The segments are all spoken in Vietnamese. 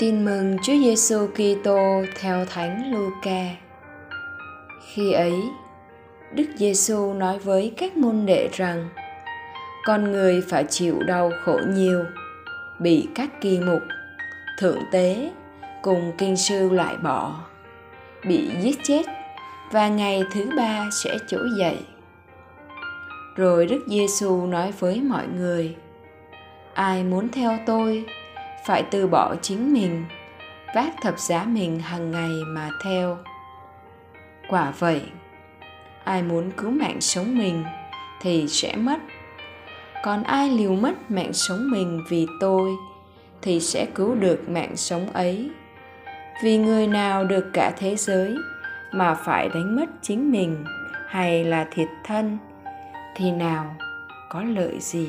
Tin mừng Chúa Giêsu Kitô theo Thánh Luca. Khi ấy, Đức Giêsu nói với các môn đệ rằng: Con người phải chịu đau khổ nhiều, bị các kỳ mục, thượng tế cùng kinh sư loại bỏ, bị giết chết và ngày thứ ba sẽ trỗi dậy. Rồi Đức Giêsu nói với mọi người: Ai muốn theo tôi phải từ bỏ chính mình, vác thập giá mình hàng ngày mà theo. Quả vậy, ai muốn cứu mạng sống mình thì sẽ mất. Còn ai liều mất mạng sống mình vì tôi thì sẽ cứu được mạng sống ấy. Vì người nào được cả thế giới mà phải đánh mất chính mình hay là thiệt thân thì nào có lợi gì?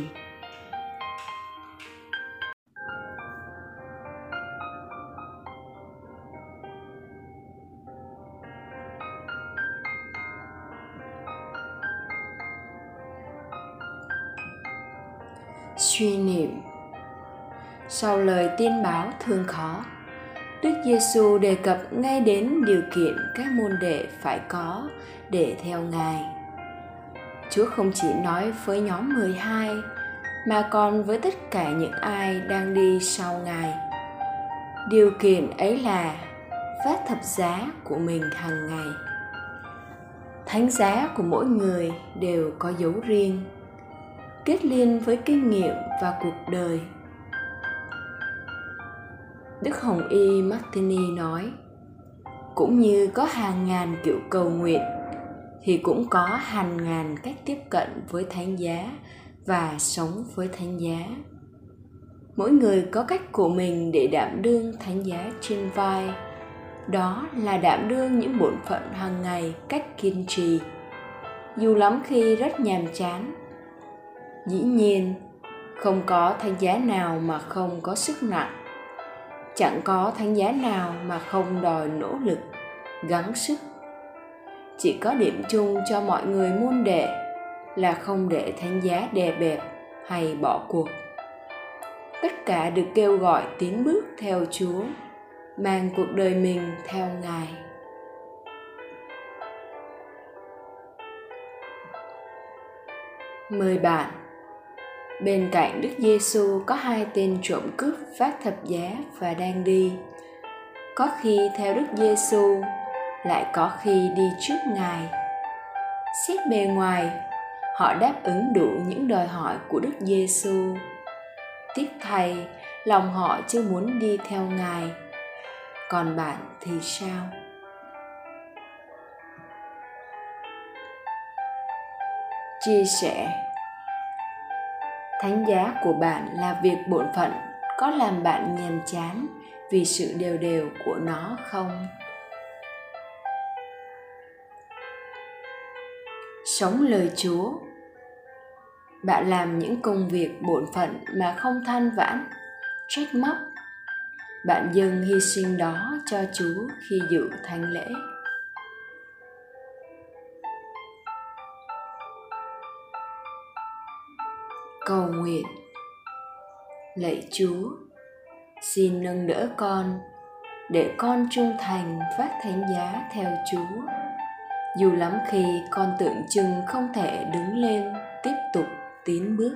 Suy niệm sau lời tiên báo thương khó, Đức Giêsu đề cập ngay đến điều kiện các môn đệ phải có để theo Ngài. Chúa không chỉ nói với nhóm 12 mà còn với tất cả những ai đang đi sau Ngài. Điều kiện ấy là phát thập giá của mình hàng ngày. Thánh giá của mỗi người đều có dấu riêng kết liên với kinh nghiệm và cuộc đời. Đức hồng y martini nói, cũng như có hàng ngàn kiểu cầu nguyện, thì cũng có hàng ngàn cách tiếp cận với thánh giá và sống với thánh giá. Mỗi người có cách của mình để đảm đương thánh giá trên vai. Đó là đảm đương những bổn phận hàng ngày cách kiên trì. Dù lắm khi rất nhàm chán dĩ nhiên, không có thánh giá nào mà không có sức nặng. Chẳng có thánh giá nào mà không đòi nỗ lực, gắng sức. Chỉ có điểm chung cho mọi người môn đệ là không để thánh giá đè bẹp hay bỏ cuộc. Tất cả được kêu gọi tiến bước theo chúa, mang cuộc đời mình theo ngài. Mời bạn Bên cạnh Đức Giêsu có hai tên trộm cướp phát thập giá và đang đi. Có khi theo Đức Giêsu, lại có khi đi trước Ngài. Xét bề ngoài, họ đáp ứng đủ những đòi hỏi của Đức Giêsu. Tiếc thay, lòng họ chưa muốn đi theo Ngài. Còn bạn thì sao? Chia sẻ thánh giá của bạn là việc bổn phận, có làm bạn nhàm chán vì sự đều đều của nó không? Sống lời chúa. Bạn làm những công việc bổn phận mà không than vãn, trách móc. Bạn dâng hy sinh đó cho chúa khi dự thánh lễ. Cầu nguyện. Lạy chúa, xin nâng đỡ con, để con trung thành phát thánh giá theo chúa. Dù lắm khi con tượng trưng không thể đứng lên tiếp tục tiến bước.